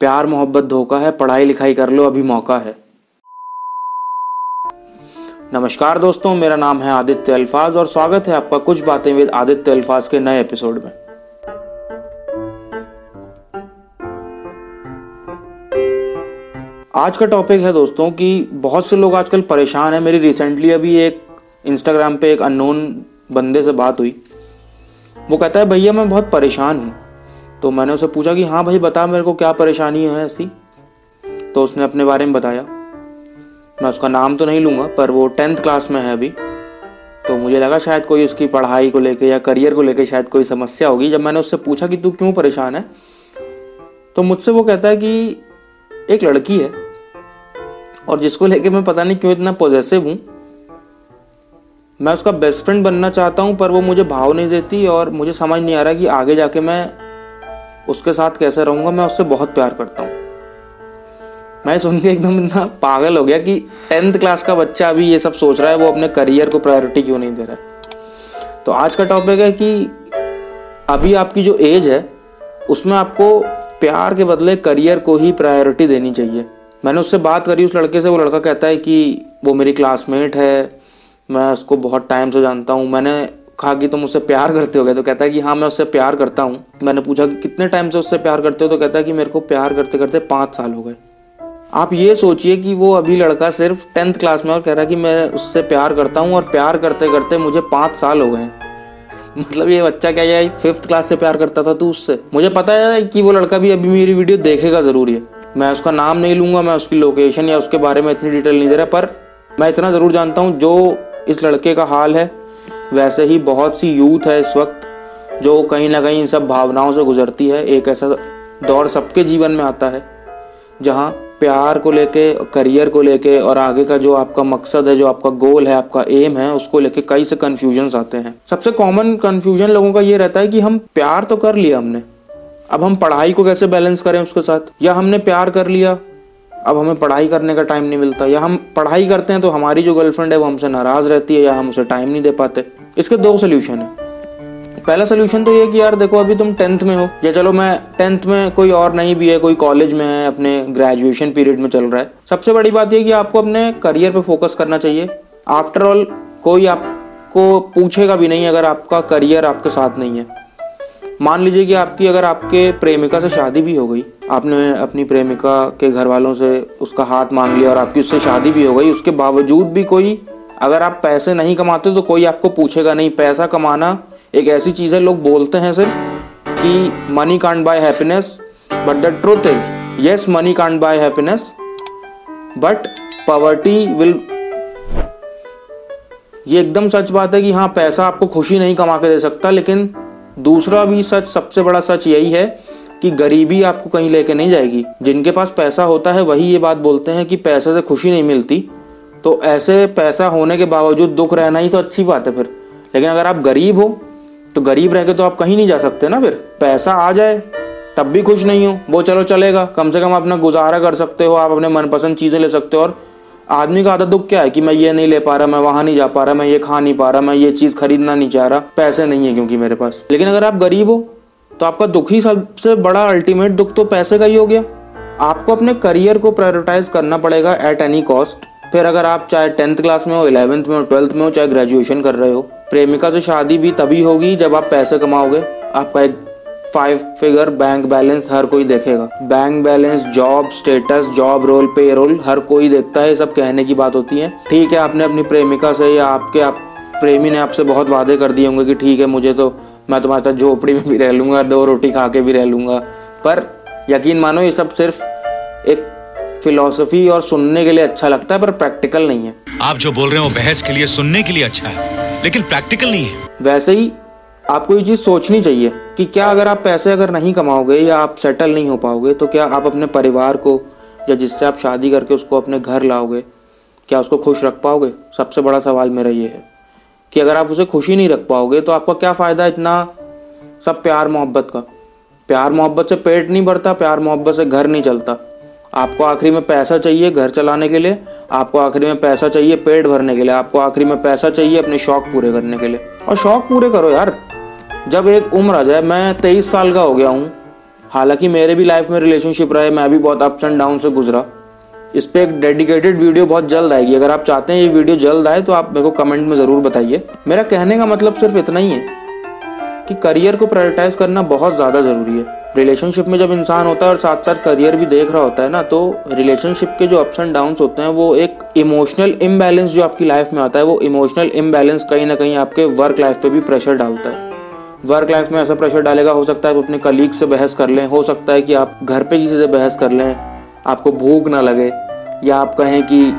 प्यार, मोहब्बत, धोखा है, पढ़ाई, लिखाई कर लो, अभी मौका है। नमस्कार दोस्तों, मेरा नाम है आदित्य अल्फाज और स्वागत है आपका कुछ बातें विद आदित्य अल्फाज के नए एपिसोड में। आज का टॉपिक है दोस्तों कि बहुत से लोग आजकल परेशान हैं। मेरी रिसेंटली अभी एक इंस्टाग्राम पे एक अननोन बंदे से बात हुई। वो कहता है, भैया, मैं बहुत परेशान हूँ। तो मैंने उसे पूछा कि हाँ भाई, बता मेरे को क्या परेशानी है ऐसी? तो उसने अपने बारे में बताया। मैं उसका नाम तो नहीं लूँगा, पर वो टेंथ क्लास में है अभी। तो मुझे लगा शायद कोई उसकी पढ़ाई को लेके या करियर को लेके शायद कोई समस्या होगी। जब मैंने उससे पूछा कि, तू क्यों परेशान है? तो मुझसे वो कहता है कि, एक लड़की है, और जिसको लेके मैं पता नहीं क्यों इतना पॉजिटिव हूँ। मैं उसका बेस्ट फ्रेंड बनना चाहता हूँ, पर वो मुझे भाव नहीं देती और मुझे समझ नहीं आ रहा कि आगे जाके मैं उसके साथ कैसे रहूँगा, मैं उससे बहुत प्यार करता हूँ। मैं सुन के एकदम इतना पागल हो गया कि टेंथ क्लास का बच्चा अभी ये सब सोच रहा है, वो अपने करियर को प्रायोरिटी क्यों नहीं दे रहा है? तो आज का टॉपिक है कि अभी आपकी जो एज है, उसमें आपको प्यार के बदले करियर को ही प्रायोरिटी देनी चाहिए। मैंने उससे बात करी, उस लड़के से, वो लड़का कहता है कि वो मेरी क्लासमेट है, मैं उसको बहुत टाइम से जानता हूँ। मैंने कहा कि तुम उससे प्यार करते हो गए तो कहता है कि हाँ मैं उससे प्यार करता हूँ। मैंने पूछा कि कितने टाइम से उससे प्यार करते हो? तो कहता है कि मेरे को प्यार करते करते पाँच साल हो गए। आप ये सोचिए कि वो अभी लड़का सिर्फ़ टेंथ क्लास में और कह रहा है कि मैं उससे प्यार करता हूँ और प्यार करते करते मुझे पाँच साल हो गए मतलब ये बच्चा क्या है फिफ्थ क्लास से प्यार करता था तू उससे? मुझे पता है कि वो लड़का भी अभी मेरी वीडियो देखेगा ज़रूर है मैं उसका नाम नहीं लूँगा, मैं उसकी लोकेशन या उसके बारे में इतनी डिटेल नहीं दे रहा, पर मैं इतना ज़रूर जानता हूँ, जो इस लड़के का हाल है वैसे ही बहुत सी यूथ है इस वक्त, जो कहीं ना कहीं इन सब भावनाओं से गुजरती है। एक ऐसा दौर सबके जीवन में आता है, जहाँ प्यार को लेके, करियर को लेके और आगे का जो आपका मकसद है, जो आपका गोल है, आपका एम है, उसको लेके कई से कन्फ्यूज़न आते हैं। सबसे कॉमन कन्फ्यूज़न लोगों का ये रहता है कि हम प्यार तो कर लिया हमने, अब हम पढ़ाई को कैसे बैलेंस करें उसके साथ? या हमने प्यार कर लिया अब हमें पढ़ाई करने का टाइम नहीं मिलता। या हम पढ़ाई करते हैं तो हमारी जो गर्लफ्रेंड है वो हमसे नाराज़ रहती है या हम उसे टाइम नहीं दे पाते। इसके दो सोल्यूशन है। पहला सोल्यूशन तो ये कि यार देखो, अभी तुम टेंथ में हो। या चलो मैं टेंथ में कोई और नहीं भी है कोई कॉलेज में है, अपने ग्रेजुएशन पीरियड में चल रहा है। सबसे बड़ी बात ये कि आपको अपने करियर पे फोकस करना चाहिए। आफ्टर ऑल कोई आपको पूछेगा भी नहीं अगर आपका करियर आपके साथ नहीं है। मान लीजिए कि आपकी अगर आपके प्रेमिका से शादी भी हो गई, आपने अपनी प्रेमिका के घर वालों से उसका हाथ मांग लिया और आपकी उससे शादी भी हो गई, उसके बावजूद भी कोई, अगर आप पैसे नहीं कमाते तो कोई आपको पूछेगा नहीं, पैसा कमाना एक ऐसी चीज़ है, लोग बोलते हैं सिर्फ़ कि money can't buy happiness but the truth is yes money can't buy happiness but poverty will ये एकदम सच बात है कि हाँ पैसा आपको खुशी नहीं कमा के दे सकता, लेकिन दूसरा भी सच, सबसे बड़ा सच यही है कि गरीबी आपको कहीं लेके नहीं जाएगी। जिनके पास पैसा होता है, वही ये बात बोलते हैं कि पैसे से खुशी नहीं मिलती। तो ऐसे पैसा होने के बावजूद दुख रहना ही तो अच्छी बात है फिर। लेकिन अगर आप गरीब हो तो गरीब रह के तो आप कहीं नहीं जा सकते ना फिर। पैसा आ जाए, तब भी खुश नहीं हो। वो चलो चलेगा। कम से कम अपना गुजारा कर सकते हो, आप अपने मनपसंद चीज़ें ले सकते हो और आदमी का आदत दुख क्या है कि मैं ये नहीं ले पा रहा, मैं वहाँ नहीं जा पा रहा, मैं ये खा नहीं पा रहा, मैं ये चीज़ खरीदना नहीं चाह रहा। पैसे नहीं है क्योंकि मेरे पास। लेकिन अगर आप गरीब हो तो आपका दुख ही सबसे बड़ा अल्टीमेट दुख तो पैसे का ही हो गया। आपको अपने करियर को प्रायोरिटाइज करना पड़ेगा एट एनी कॉस्ट फिर अगर आप चाहे टेंथ क्लास में हो इलेवेंथ में हो ट्वेल्थ में हो, चाहे ग्रेजुएशन कर रहे हो, प्रेमिका से शादी भी तभी होगी जब आप पैसे कमाओगे। आपका एक फाइव फिगर बैंक बैलेंस हर कोई देखेगा। Bank balance job status job role payroll हर कोई देखता है सब कहने की बात होती है। ठीक है आपने अपनी प्रेमिका से या आपके आप प्रेमी ने आपसे बहुत वादे कर दिए होंगे कि ठीक है मुझे तो मैं तुम्हारे साथ झोपड़ी में भी रह लूँगा दो रोटी खा के भी रह लूँगा। पर यकीन मानो ये सब सिर्फ़ एक फिलोसफी और सुनने के लिए अच्छा लगता है पर प्रैक्टिकल नहीं है। आप जो बोल रहे हो बहस के लिए सुनने के लिए अच्छा है लेकिन प्रैक्टिकल नहीं है। वैसे ही आपको ये चीज़ सोचनी चाहिए कि क्या अगर आप पैसे अगर नहीं कमाओगे या आप सेटल नहीं हो पाओगे तो क्या आप अपने परिवार को या जिससे आप शादी करके उसको अपने घर लाओगे, क्या उसको खुश रख पाओगे? सबसे बड़ा सवाल मेरा ये है कि अगर आप उसे खुशी नहीं रख पाओगे तो आपका क्या फ़ायदा इतना सब प्यार मोहब्बत का? प्यार मोहब्बत से पेट नहीं भरता, प्यार मोहब्बत से घर नहीं चलता। आपको आखिरी में पैसा चाहिए घर चलाने के लिए, आपको आखिरी में पैसा चाहिए पेट भरने के लिए, आपको आखिरी में पैसा चाहिए अपने शौक पूरे करने के लिए। और शौक पूरे करो यार। जब एक उम्र आ जाए, मैं तेईस साल का हो गया हूँ। हालाँकि मेरे भी लाइफ में रिलेशनशिप रहे, मैं भी बहुत अप्स एंड डाउन से गुजरा। इस पर एक डेडिकेटेड वीडियो बहुत जल्द आएगी। अगर आप चाहते हैं ये वीडियो जल्द आए तो आप मेरे को कमेंट में ज़रूर बताइए। मेरा कहने का मतलब सिर्फ़ इतना ही है कि करियर को प्रायोरिटाइज करना बहुत ज़्यादा ज़रूरी है। रिलेशनशिप में जब इंसान होता है और साथ साथ करियर भी देख रहा होता है ना तो रिलेशनशिप के जो अप्स एंड डाउन्स होते हैं, वो एक इमोशनल इम्बैलेंस जो आपकी लाइफ में आता है, वो इमोशनल इम्बैलेंस कहीं ना कहीं आपके वर्क लाइफ पे भी प्रेशर डालता है। वर्क लाइफ में ऐसा प्रेशर डालेगा, हो सकता है आप अपने कलीग से बहस कर लें, हो सकता है कि आप घर पे किसी से बहस कर लें, आपको भूख ना लगे, या आप कहें कि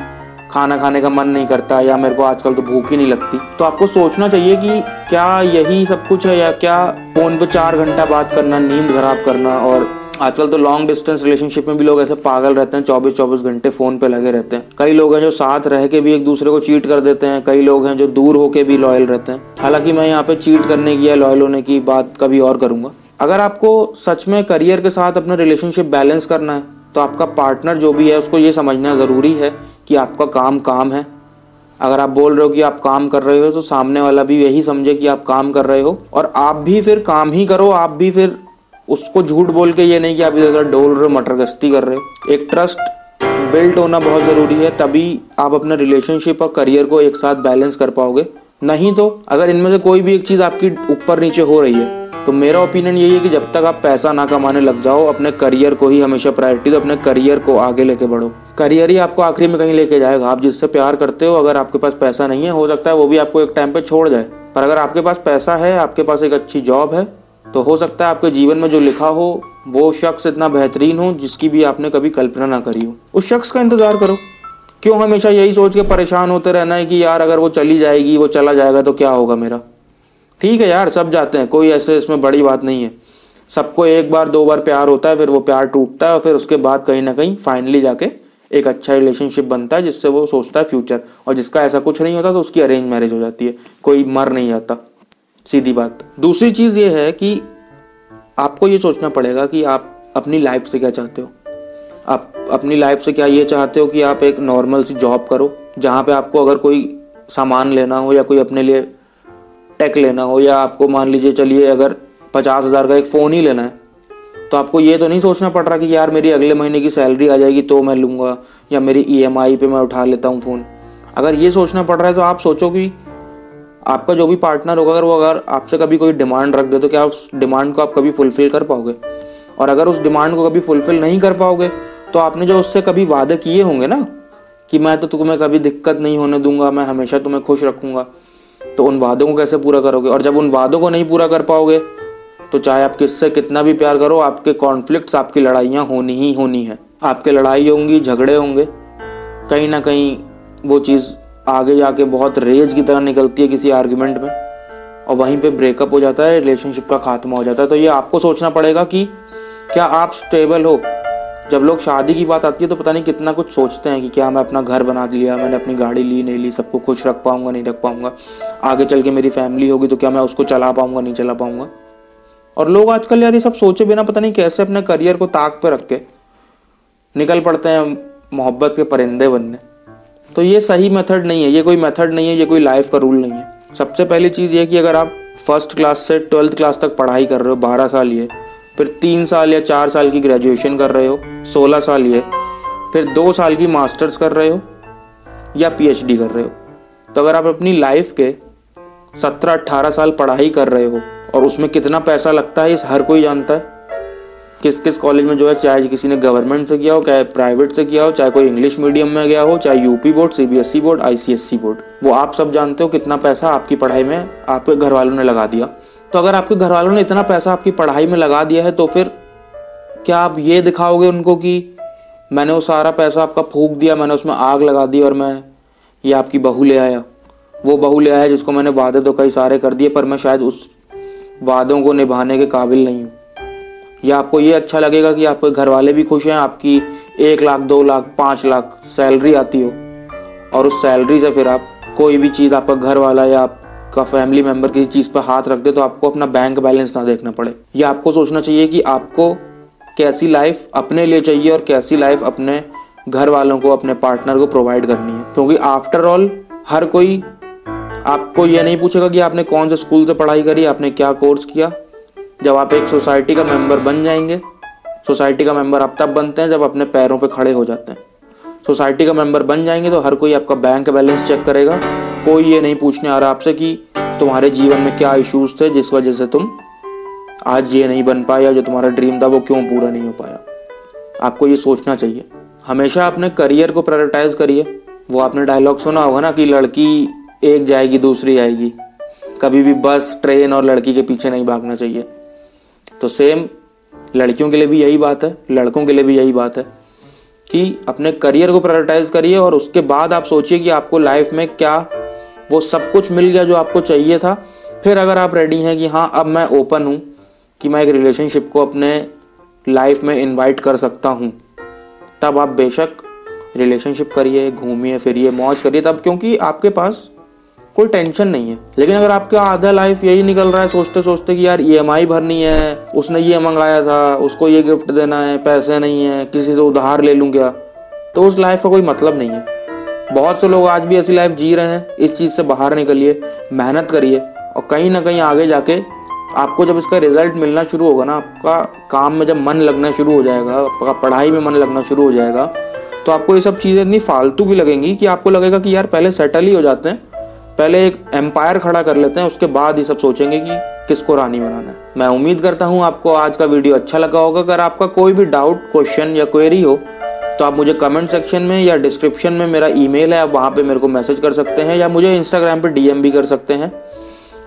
खाना खाने का मन नहीं करता, या मेरे को आजकल तो भूख ही नहीं लगती। तो आपको सोचना चाहिए कि क्या यही सब कुछ है, या क्या फ़ोन पे चार घंटा बात करना, नींद खराब करना, और आजकल तो लॉन्ग डिस्टेंस रिलेशनशिप में भी लोग ऐसे पागल रहते हैं चौबीस चौबीस घंटे फ़ोन पे लगे रहते हैं। कई लोग हैं जो साथ रह के भी एक दूसरे को चीट कर देते हैं, कई लोग हैं जो दूर होके भी लॉयल रहते हैं। हालाँकि मैं यहाँ पे चीट करने की या लॉयल होने की बात कभी और करूँगा। अगर आपको सच में करियर के साथ अपना रिलेशनशिप बैलेंस करना है तो आपका पार्टनर जो भी है, उसको ये समझना ज़रूरी है कि आपका काम काम है। अगर आप बोल रहे हो कि आप काम कर रहे हो तो सामने वाला भी यही समझे कि आप काम कर रहे हो। और आप भी फिर काम ही करो, आप भी फिर उसको झूठ बोल के ये नहीं कि आप इधर उधर डोल रहे हो मटर कर रहे हो। एक ट्रस्ट बिल्ट होना बहुत ज़रूरी है, तभी आप अपना रिलेशनशिप और करियर को एक साथ बैलेंस कर पाओगे। नहीं तो अगर इनमें से कोई भी एक चीज़ आपकी ऊपर नीचे हो रही है तो मेरा ओपिनियन यही है कि जब तक आप पैसा ना कमाने लग जाओ, अपने करियर को ही हमेशा प्रायोरिटी दो, अपने करियर को आगे लेके बढ़ो। करियर ही आपको आखिरी में कहीं लेके जाएगा। आप जिससे प्यार करते हो, अगर आपके पास पैसा नहीं है, हो सकता है वो भी आपको एक टाइम पे छोड़ जाए। पर अगर आपके पास पैसा है, आपके पास एक अच्छी जॉब है तो हो सकता है आपके जीवन में जो लिखा हो, वो शख्स इतना बेहतरीन हो, जिसकी भी आपने कभी कल्पना ना करी हो। उस शख्स का इंतज़ार करो। क्यों हमेशा यही सोच के परेशान होते रहना है कि यार, अगर वो चली जाएगी, वो चला जाएगा तो क्या होगा मेरा? ठीक है यार, सब जाते हैं, कोई ऐसे इसमें बड़ी बात नहीं है। सबको एक बार, दो बार प्यार होता है, फिर वो प्यार टूटता है, और फिर उसके बाद कहीं ना कहीं फाइनली जाके एक अच्छा रिलेशनशिप बनता है, जिससे वो सोचता है फ्यूचर और जिसका ऐसा कुछ नहीं होता तो उसकी अरेंज मैरिज हो जाती है। कोई मर नहीं जाता। सीधी बात। दूसरी चीज़ ये है कि आपको ये सोचना पड़ेगा कि आप अपनी लाइफ से क्या चाहते हो। आप अपनी लाइफ से क्या ये चाहते हो कि आप एक नॉर्मल सी जॉब करो, जहाँ पे आपको अगर कोई सामान लेना हो या कोई अपने लिए टेक लेना हो या आपको मान लीजिए चलिए अगर पचास हज़ार का एक फ़ोन ही लेना है तो आपको ये तो नहीं सोचना पड़ रहा कि यार मेरी अगले महीने की सैलरी आ जाएगी तो मैं लूँगा या मेरी ई e पे मैं उठा लेता हूँ फ़ोन अगर ये सोचना पड़ रहा है तो आप सोचो कि आपका जो भी पार्टनर होगा, अगर वो अगर आपसे कभी कोई डिमांड रख दे तो क्या उस डिमांड को आप कभी फुलफिल कर पाओगे? और अगर उस डिमांड को कभी फुलफिल नहीं कर पाओगे तो आपने जो उससे कभी वादे किए होंगे ना, कि मैं तो तुम्हें कभी दिक्कत नहीं होने दूँगा, मैं हमेशा तुम्हें खुश रखूँगा तो उन वादों को कैसे पूरा करोगे? और जब उन वादों को नहीं पूरा कर पाओगे तो चाहे आप किससे कितना भी प्यार करो, आपके कॉन्फ्लिक्ट्स आपकी लड़ाइयाँ होनी ही होनी है। आपके लड़ाई होंगी, झगड़े होंगे, कहीं ना कहीं वो चीज़ आगे जाके बहुत रेज की तरह निकलती है किसी आर्ग्यूमेंट में, और वहीं पे ब्रेकअप हो जाता है रिलेशनशिप का खात्मा हो जाता है। तो ये आपको सोचना पड़ेगा कि क्या आप स्टेबल हो? जब लोग शादी की बात आती है तो पता नहीं कितना कुछ सोचते हैं कि क्या मैं अपना घर बना लिया, मैंने अपनी गाड़ी ली, नहीं ली, सबको खुश रख पाऊँगा, नहीं रख पाऊँगा। आगे चल के मेरी फैमिली होगी तो क्या मैं उसको चला पाऊँगा, नहीं चला पाऊँगा? और लोग आजकल यार ये सब सोचे बिना पता नहीं कैसे अपने करियर को ताक पे रख के निकल पड़ते हैं मोहब्बत के परिंदे बनने। तो ये सही मेथड नहीं है, ये कोई मेथड नहीं है, ये कोई लाइफ का रूल नहीं है। सबसे पहली चीज़ ये कि अगर आप फ़र्स्ट क्लास से ट्वेल्थ क्लास तक पढ़ाई कर रहे हो, बारह साल ये, फिर तीन साल या चार साल की ग्रेजुएशन कर रहे हो, सोलह साल ये, फिर दो साल की मास्टर्स कर रहे हो या पीएचडी कर रहे हो तो अगर आप अपनी लाइफ के सत्रह अट्ठारह साल पढ़ाई कर रहे हो और उसमें कितना पैसा लगता है, इस हर कोई जानता है। किस किस कॉलेज में जो है, चाहे किसी ने गवर्नमेंट से किया हो, चाहे प्राइवेट से किया हो, चाहे कोई इंग्लिश मीडियम में गया हो, चाहे UP board CBSE board ICSC board वो आप सब जानते हो कितना पैसा आपकी पढ़ाई में आपके घर वालों ने लगा दिया। तो अगर आपके घर वालों ने इतना पैसा आपकी पढ़ाई में लगा दिया है तो फिर क्या आप ये दिखाओगे उनको कि मैंने वो सारा पैसा आपका फूक दिया, मैंने उसमें आग लगा दी और मैं ये आपकी बहू ले आया? वो बहू ले आया जिसको मैंने वादे तो कई सारे कर दिए, पर मैं शायद उस वादों को निभाने के काबिल नहीं हूँ। या आपको ये अच्छा लगेगा कि आपके घर वाले भी खुश हैं, आपकी एक लाख, दो लाख, पाँच लाख सैलरी आती हो। और उस सैलरी से फिर आप कोई भी चीज़, आपका घर वाला या आपका फैमिली मेंबर किसी चीज़ पर हाथ रख दे तो आपको अपना बैंक बैलेंस ना देखना पड़े। या आपको सोचना चाहिए कि आपको कैसी लाइफ अपने लिए चाहिए और कैसी लाइफ अपने घर वालों को, अपने पार्टनर को प्रोवाइड करनी है। क्योंकि आफ्टर ऑल हर कोई आपको यह नहीं पूछेगा कि आपने कौन से स्कूल से पढ़ाई करी, आपने क्या कोर्स किया। जब आप एक सोसाइटी का मेंबर बन जाएँगे, सोसाइटी का मेंबर आप तब बनते हैं जब अपने पैरों पे खड़े हो जाते हैं। सोसाइटी का मेंबर बन जाएँगे तो हर कोई आपका बैंक बैलेंस चेक करेगा। कोई ये नहीं पूछने आ रहा आपसे कि तुम्हारे जीवन में क्या इश्यूज़ थे जिस वजह से तुम आज ये नहीं बन पाया जो तुम्हारा ड्रीम था वो क्यों पूरा नहीं हो पाया। आपको ये सोचना चाहिए। हमेशा अपने करियर को प्रायोरिटाइज करिए। वो आपने डायलॉग सुना होगा ना कि लड़की एक जाएगी, दूसरी आएगी। कभी भी बस ट्रेन और लड़की के पीछे नहीं भागना चाहिए। तो सेम लड़कियों के लिए भी यही बात है, लड़कों के लिए भी यही बात है कि अपने करियर को प्रायोरिटाइज करिए और उसके बाद आप सोचिए कि आपको लाइफ में क्या वो सब कुछ मिल गया जो आपको चाहिए था। फिर अगर आप रेडी हैं कि हाँ अब मैं ओपन हूँ कि मैं एक रिलेशनशिप को अपने लाइफ में इनवाइट कर सकता हूँ, तब आप बेशक रिलेशनशिप करिए, घूमिए, फिरिए, मौज करिए, तब क्योंकि आपके पास कोई टेंशन नहीं है। लेकिन अगर आपका आधा लाइफ यही निकल रहा है सोचते सोचते कि यार ईएमआई भरनी है, उसने ये मंगाया था, उसको ये गिफ्ट देना है, पैसे नहीं है, किसी से उधार ले लूँ क्या? तो उस लाइफ का कोई मतलब नहीं है। बहुत से लोग आज भी ऐसी लाइफ जी रहे हैं, इस चीज़ से बाहर निकलिए, मेहनत करिए और कहीं ना कहीं आगे जाके आपको जब इसका रिज़ल्ट मिलना शुरू होगा ना, आपका काम में जब मन लगना शुरू हो जाएगा, आपका पढ़ाई में मन लगना शुरू हो जाएगा तो आपको ये सब चीज़ें इतनी फालतू भी लगेंगी कि आपको लगेगा कि यार पहले सेटल ही हो जाते हैं। पहले एक एम्पायर खड़ा कर लेते हैं, उसके बाद ही सब सोचेंगे कि किसको रानी बनाना है। मैं उम्मीद करता हूँ आपको आज का वीडियो अच्छा लगा होगा। अगर आपका कोई भी डाउट क्वेश्चन या क्वेरी हो तो आप मुझे कमेंट सेक्शन में या डिस्क्रिप्शन में मेरा ईमेल है, आप वहाँ पे मेरे को मैसेज कर सकते हैं या मुझे इंस्टाग्राम पे डीएम भी कर सकते हैं।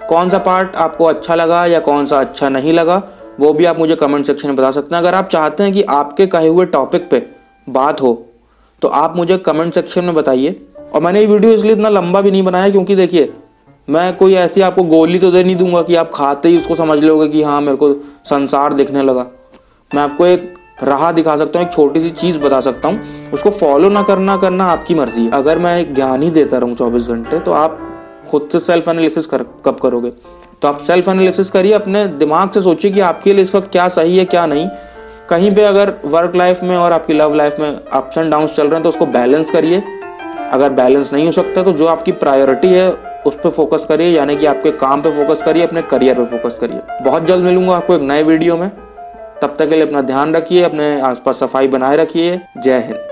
कौन सा पार्ट आपको अच्छा लगा या कौन सा अच्छा नहीं लगा, वो भी आप मुझे कमेंट सेक्शन में बता सकते हैं। अगर आप चाहते हैं कि आपके कहे हुए टॉपिक पे बात हो तो आप मुझे कमेंट सेक्शन में बताइए। और मैंने ये वीडियो इसलिए इतना लंबा भी नहीं बनाया क्योंकि देखिए मैं कोई ऐसी आपको गोली तो दे नहीं दूँगा कि आप खाते ही उसको समझ लोगे कि हाँ मेरे को संसार दिखने लगा। मैं आपको एक राह दिखा सकता हूँ एक छोटी सी चीज़ बता सकता हूँ। उसको फॉलो ना करना करना आपकी मर्ज़ी। अगर मैं ज्ञान ही देता रहूँ चौबीस घंटे तो आप खुद से सेल्फ एनालिसिस कर, कब करोगे? तो आप सेल्फ एनालिसिस करिए अपने दिमाग से सोचिए कि आपके लिए इस वक्त क्या सही है क्या नहीं। कहीं पे अगर वर्क लाइफ में और आपकी लव लाइफ में अप्स एंड डाउन चल रहे हैं तो उसको बैलेंस करिए। अगर बैलेंस नहीं हो सकता तो जो आपकी प्रायोरिटी है, उस पर फोकस करिए, यानी कि आपके काम पे फोकस करिए, अपने करियर पे फोकस करिए। बहुत जल्द मिलूँगा आपको एक नए वीडियो में। तब तक के लिए अपना ध्यान रखिए, अपने आसपास सफ़ाई बनाए रखिए। जय हिंद।